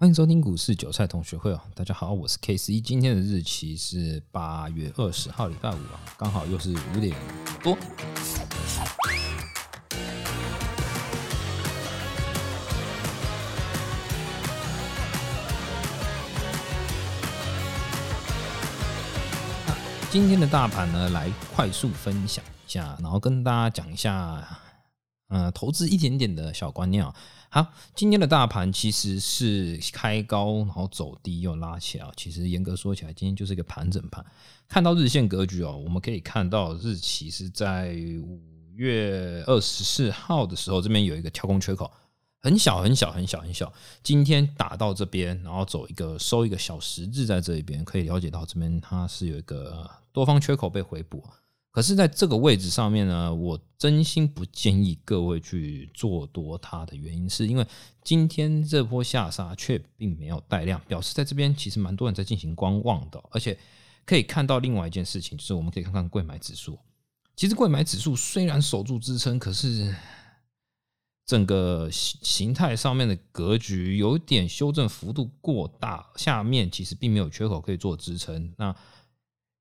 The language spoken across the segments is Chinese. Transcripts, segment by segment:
欢迎收听股市韭菜同学会哦，大家好，我是 K C，今天的日期是八月二十号，礼拜五啊，刚好又是五点多。今天的大盘呢，来快速分享一下，然后跟大家讲一下，呃，投资一点点的小观念啊。好，今天的大盘其实是开高，然后走低又拉起来。其实严格说起来，今天就是一个盘整盘。看到日线格局哦，我们可以看到日期是在五月二十四号的时候，这边有一个跳空缺口。很小很小很小很小，今天打到这边，然后走一个收一个小十字在这一边，可以了解到这边它是有一个多方缺口被回补。可是，在这个位置上面呢，我真心不建议各位去做多它的原因，是因为今天这波下杀却并没有带量，表示在这边其实蛮多人在进行观望的。而且可以看到另外一件事情，就是我们可以看看贵买指数，其实贵买指数虽然守住支撑，可是。整个形形态上面的格局有点修正幅度过大，下面其实并没有缺口可以做支撑。那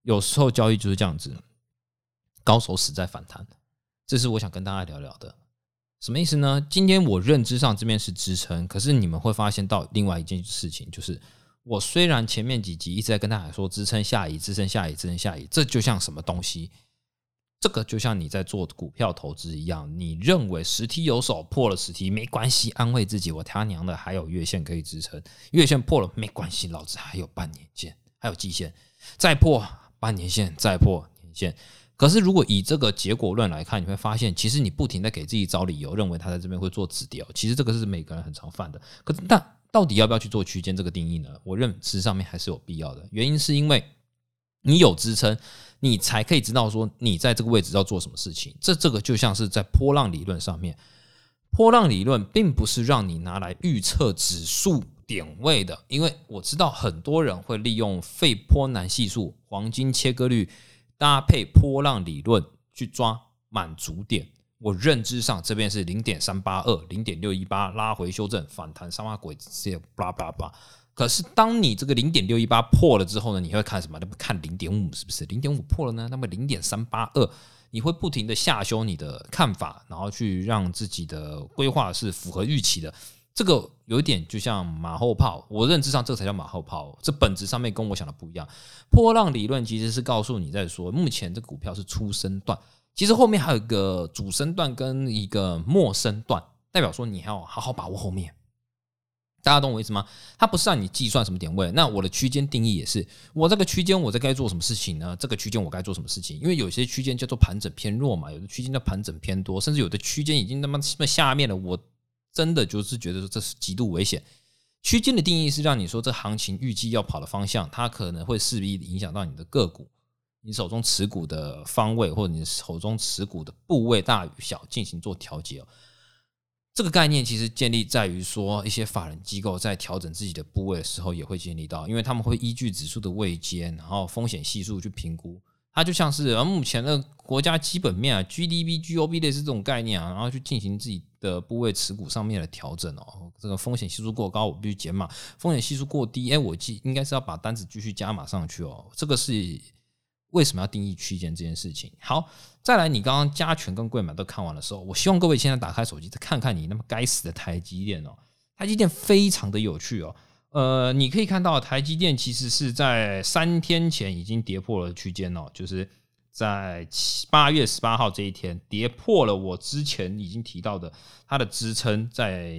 有时候交易就是这样子，高手死在反弹，这是我想跟大家聊聊的。什么意思呢？今天我认知上这边是支撑，可是你们会发现到另外一件事情，就是我虽然前面几集一直在跟大家说支撑下移、支撑下移、支撑下移，这就像什么东西？这个就像你在做股票投资一样，你认为十梯有手破了十梯没关系，安慰自己，我他娘的还有月线可以支撑，月线破了没关系，老子还有半年线，还有季线，再破半年线，再破年线。可是如果以这个结果论来看，你会发现，其实你不停的给自己找理由，认为他在这边会做止跌，其实这个是每个人很常犯的。可是但到底要不要去做区间这个定义呢？我认知上面还是有必要的，原因是因为你有支撑。你才可以知道说你在这个位置要做什么事情。这这个就像是在波浪理论上面，波浪理论并不是让你拿来预测指数点位的，因为我知道很多人会利用费波南系数、黄金切割率搭配波浪理论去抓满足点。我认知上这边是零点三八二、零点六一八拉回修正反弹三八鬼这些巴拉巴拉。可是，当你这个零点六一八破了之后呢，你会看什么？那不看零点五是不是？零点五破了呢？那么零点三八二，你会不停的下修你的看法，然后去让自己的规划是符合预期的。这个有一点就像马后炮，我认知上这个才叫马后炮。这本质上面跟我想的不一样。波浪理论其实是告诉你在说，目前这个股票是初升段，其实后面还有一个主升段跟一个末升段，代表说你还要好好把握后面。大家懂我意思吗？它不是让你计算什么点位，那我的区间定义也是，我这个区间我在该做什么事情呢？这个区间我该做什么事情？因为有些区间叫做盘整偏弱嘛，有的区间叫盘整偏多，甚至有的区间已经那么那么下面了，我真的就是觉得说这是极度危险。区间的定义是让你说这行情预计要跑的方向，它可能会势必影响到你的个股，你手中持股的方位或者你手中持股的部位大与小进行做调节。这个概念其实建立在于说，一些法人机构在调整自己的部位的时候，也会建立到，因为他们会依据指数的位阶，然后风险系数去评估。它就像是目前的国家基本面啊，GDP、GOP 类似这种概念啊，然后去进行自己的部位持股上面的调整哦。这个风险系数过高，我必须减码；风险系数过低，哎，我记应该是要把单子继续加码上去哦。这个是。为什么要定义区间这件事情？好，再来，你刚刚加权跟贵买都看完的时候，我希望各位现在打开手机再看看你那么该死的台积电哦。台积电非常的有趣哦，呃，你可以看到台积电其实是在三天前已经跌破了区间哦，就是在七八月十八号这一天跌破了我之前已经提到的它的支撑在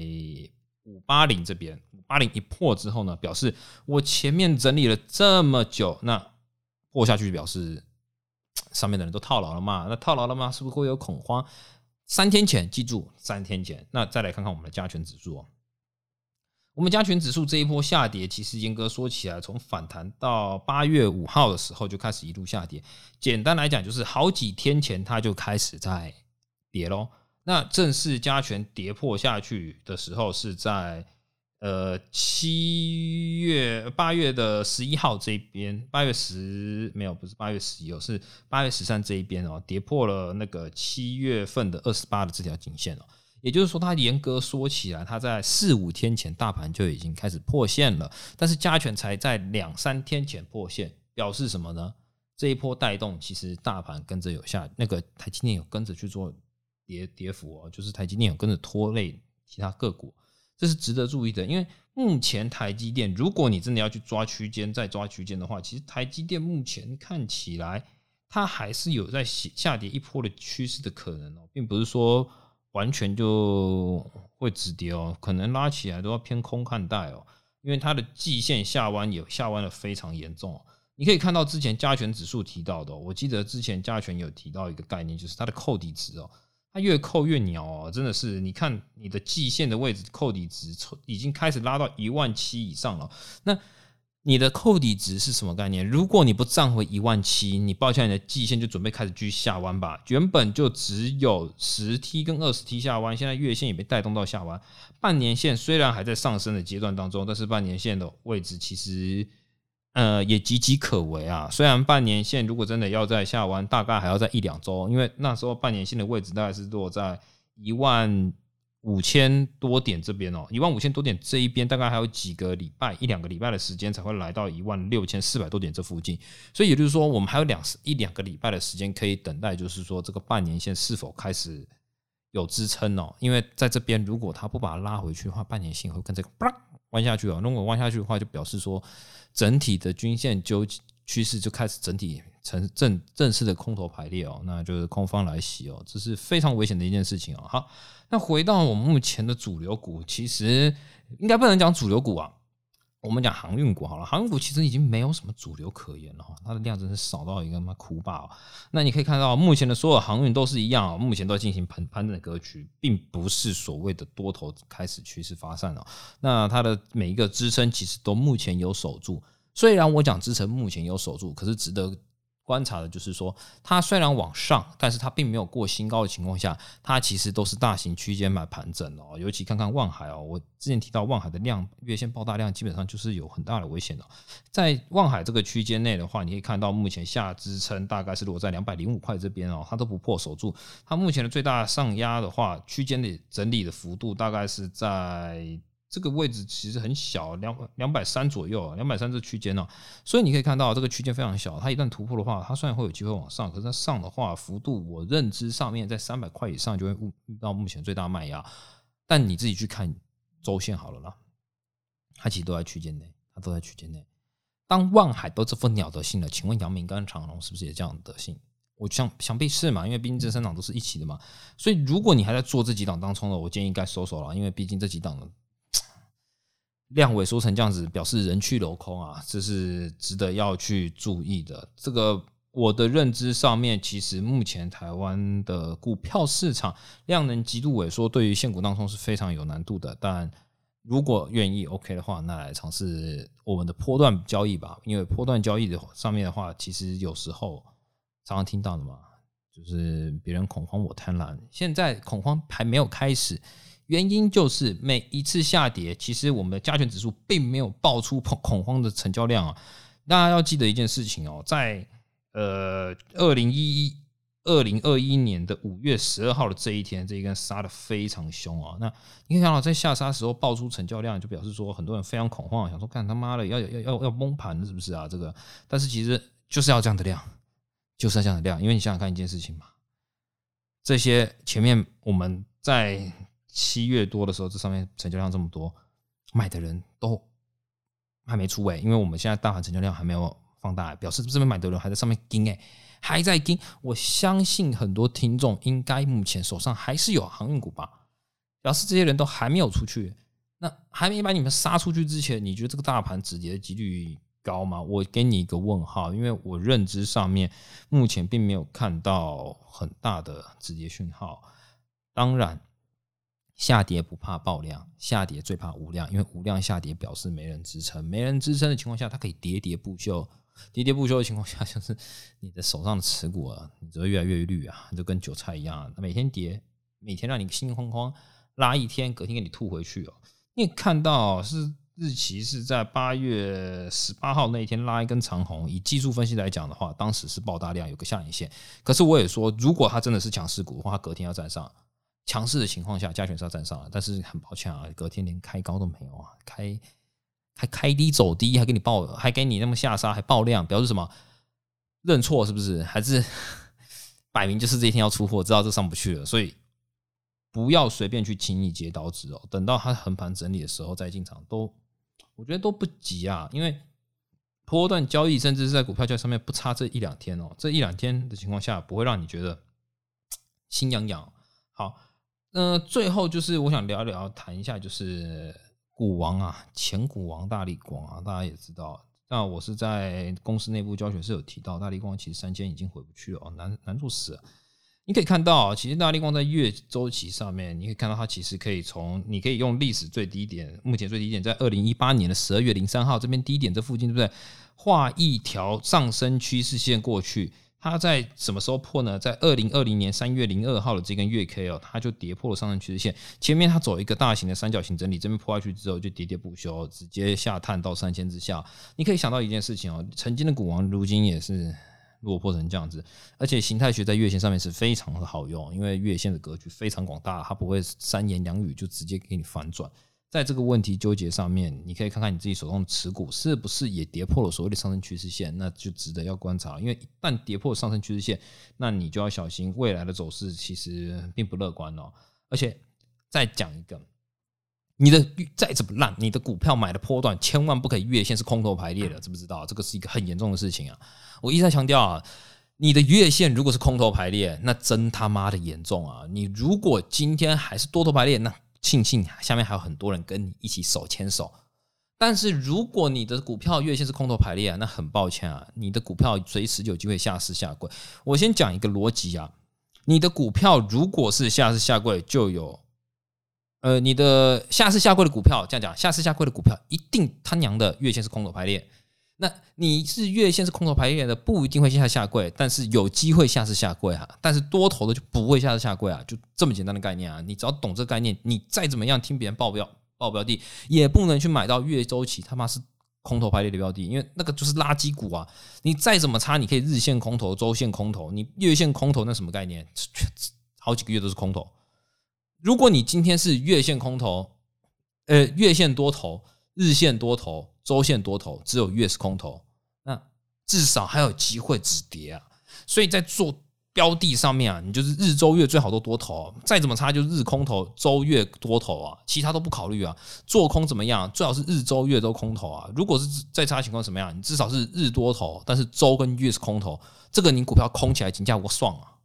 五八零这边，五八零一破之后呢，表示我前面整理了这么久，那。破下去表示上面的人都套牢了嘛？那套牢了吗？是不是会有恐慌？三天前，记住三天前。那再来看看我们的加权指数哦。我们加权指数这一波下跌，其实严格说起来，从反弹到八月五号的时候就开始一路下跌。简单来讲，就是好几天前它就开始在跌喽。那正式加权跌破下去的时候，是在。呃，七月八月的十一号这边，八月十没有，不是八月十一哦，是八月十三这一边哦，跌破了那个七月份的二十八的这条颈线哦。也就是说，它严格说起来，它在四五天前大盘就已经开始破线了，但是加权才在两三天前破线，表示什么呢？这一波带动，其实大盘跟着有下，那个台积电有跟着去做跌跌幅哦，就是台积电有跟着拖累其他个股，这是值得注意的。因为目前台积电，如果你真的要去抓区间，再抓区间的话，其实台积电目前看起来，它还是有在下下跌一波的趋势的可能哦，并不是说完全就会止跌哦，可能拉起来都要偏空看待哦，因为它的季线下弯也下弯的非常严重。你可以看到之前加权指数提到的，我记得之前加权有提到一个概念，就是它的扣底值哦，它越扣越鸟哦，真的是，你看你的季线的位置扣底值已经开始拉到一万七以上了。那你的扣底值是什么概念？如果你不站回一万七，你抱下，你的季线就准备开始继续下弯吧。原本就只有十 T 跟二十 T 下弯，现在月线也被带动到下弯。半年线虽然还在上升的阶段当中，但是半年线的位置其实。呃，也岌岌可危啊。虽然半年线如果真的要在下弯，大概还要在一两周，因为那时候半年线的位置大概是落在一万五千多点这边哦，一万五千多点这一边大概还有几个礼拜，一两个礼拜的时间才会来到一万六千四百多点这附近。所以也就是说，我们还有两一两个礼拜的时间可以等待，就是说这个半年线是否开始有支撑哦？因为在这边如果它不把它拉回去的话，半年线会跟这个弯下去哦。如果弯下去的话，就表示说。整体的均线纠趋势就开始整体成正正式的空头排列哦，那就是空方来袭哦，这是非常危险的一件事情哦。好，那回到我们目前的主流股，其实应该不能讲主流股啊，我们讲航运股好了。航运股其实已经没有什么主流可言了哈，它的量真是少到一个妈哭爆。那你可以看到，目前的所有航运都是一样，目前都在进行盘盘整的格局，并不是所谓的多头开始趋势发散了。那它的每一个支撑其实都目前有守住。虽然我讲支撑目前有守住，可是值得观察的就是说，它虽然往上，但是它并没有过新高的情况下，它其实都是大型区间买盘整哦。尤其看看望海哦，我之前提到望海的量月线爆大量，基本上就是有很大的危险的。在望海这个区间内的话，你可以看到目前下支撑大概是落在两百零五块这边哦，它都不破守住。它目前的最大上压的话，区间的整理的幅度大概是在。这个位置其实很小，两两百三左右，两百三这区间呢，所以你可以看到这个区间非常小。它一旦突破的话，它虽然会有机会往上，可是它上的话幅度，我认知上面在三百块以上就会到目前最大卖压。但你自己去看周线好了啦，它其实都在区间内，它都在区间内。当望海都这副鸟德性了，请问阳明跟长隆是不是也这样的德性？我想想必是嘛，因为毕竟这三档都是一起的嘛。所以如果你还在做这几档当中的，我建议该收手了，因为毕竟这几档的。量萎缩成这样子，表示人去楼空啊，这是值得要去注意的。这个我的认知上面，其实目前台湾的股票市场量能极度萎缩，对于现股当中是非常有难度的。但如果愿意 OK 的话，那来尝试我们的波段交易吧。因为波段交易的上面的话，其实有时候常常听到的嘛，就是别人恐慌我贪婪，现在恐慌还没有开始。原因就是每一次下跌，其实我们的加权指数并没有爆出恐恐慌的成交量啊。大家要记得一件事情哦，在呃二零一一二零二一年的五月十二号的这一天，这一根杀的非常凶啊。那你可以看到，在下杀时候爆出成交量，就表示说很多人非常恐慌，想说干他妈的要要要要崩盘是不是啊？这个，但是其实就是要这样的量，就是要这样的量，因为你想想看一件事情嘛，这些前面我们在。七月多的时候，这上面成交量这么多，买的人都还没出位，因为我们现在大盘成交量还没有放大，表示这边买的人还在上面盯哎，还在盯。我相信很多听众应该目前手上还是有航运股吧，表示这些人都还没有出去。那还没把你们杀出去之前，你觉得这个大盘止跌的几率高吗？我给你一个问号，因为我认知上面目前并没有看到很大的止跌讯号。当然。下跌不怕爆量，下跌最怕无量，因为无量下跌表示没人支撑，没人支撑的情况下，它可以喋喋不休。喋喋不休的情况下，就是你的手上的持股啊，你只会越来越绿啊，就跟韭菜一样，每天跌，每天让你心慌慌，拉一天，隔天给你吐回去哦。你也看到是日期是在八月十八号那一天拉一根长红，以技术分析来讲的话，当时是爆大量，有个下影线。可是我也说，如果它真的是强势股的话，它隔天要站上。强势的情况下，加权是要站上了，但是很抱歉啊，隔天连开高都没有啊，开还开低走低，还给你爆，还给你那么下杀，还爆量，表示什么？认错是不是？还是 摆明就是这一天要出货，知道这上不去了，所以不要随便去轻易接刀子哦。等到它横盘整理的时候再进场，都我觉得都不急啊，因为波段交易甚至是在股票交易上面不差这一两天哦，这一两天的情况下，不会让你觉得 心痒痒。好。那最后就是我想聊聊谈一下，就是股王啊，前股王大力光啊，大家也知道。那我是在公司内部教学是有提到，大力光其实三千已经回不去了哦，难难处死了。你可以看到，其实大力光在月周期上面，你可以看到它其实可以从，你可以用历史最低点，目前最低点在二零一八年的十二月零三号这边低点这附近，对不对？画一条上升趋势线过去。它在什么时候破呢？在二零二零年三月零二号的这根月 K 哦，它就跌破了上升趋势线。前面它走一个大型的三角形整理，这边破下去之后就喋喋不休，直接下探到三千之下。你可以想到一件事情哦，曾经的股王如今也是落魄成这样子。而且形态学在月线上面是非常的好用，因为月线的格局非常广大，它不会三言两语就直接给你反转。在这个问题纠结上面，你可以看看你自己手中的持股是不是也跌破了所谓的上升趋势线，那就值得要观察。因为一旦跌破上升趋势线，那你就要小心未来的走势其实并不乐观哦。而且再讲一个，你的再怎么烂，你的股票买的波段千万不可以月线是空头排列的，知不知道？这个是一个很严重的事情啊！我一直在强调啊，你的月线如果是空头排列，那真他妈的严重啊！你如果今天还是多头排列，那庆幸下面还有很多人跟你一起手牵手，但是如果你的股票月线是空头排列啊，那很抱歉啊，你的股票随时有机会下市下柜。我先讲一个逻辑啊，你的股票如果是下市下柜，就有呃，你的下市下柜的股票，这样讲，下市下柜的股票一定他娘的月线是空头排列。那你是月线是空头排列的，不一定会下下跪，但是有机会下次下跪哈。但是多头的就不会下次下跪啊，就这么简单的概念啊。你只要懂这个概念，你再怎么样听别人报标报标的，也不能去买到月周期他妈是空头排列的标的，因为那个就是垃圾股啊。你再怎么差，你可以日线空头、周线空头，你月线空头那什么概念？好几个月都是空头。如果你今天是月线空头，呃，月线多头，日线多头。周线多头，只有月是空头，那至少还有机会止跌啊！所以在做标的上面啊，你就是日周月最好都多头，再怎么差就是日空头，周月多头啊，其他都不考虑啊。做空怎么样？最好是日周月都空头啊。如果是再差情况怎么样？你至少是日多头，但是周跟月是空头，这个你股票空起来，金价我算啊！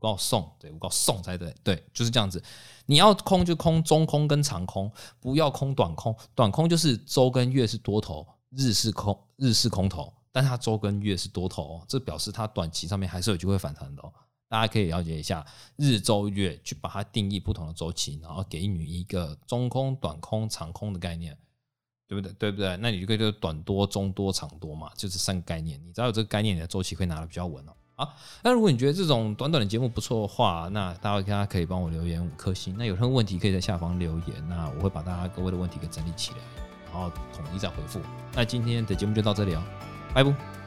我告送，对我告送才对，对，就是这样子。你要空就空中空跟长空，不要空短空。短空就是周跟月是多头，日是空，日是空头，但它周跟月是多头，这表示它短期上面还是有机会反弹的。哦大家可以了解一下日周月，去把它定义不同的周期，然后给你一个中空、短空、长空的概念，对不对？对不对？那你就可以就短多、中多、长多嘛，就是三个概念。你只要有这个概念，你的周期会拿的比较稳哦。好，那如果你觉得这种短短的节目不错的话，那大家可以帮我留言五颗星。那有任何问题可以在下方留言，那我会把大家各位的问题给整理起来，然后统一再回复。那今天的节目就到这里哦，拜拜。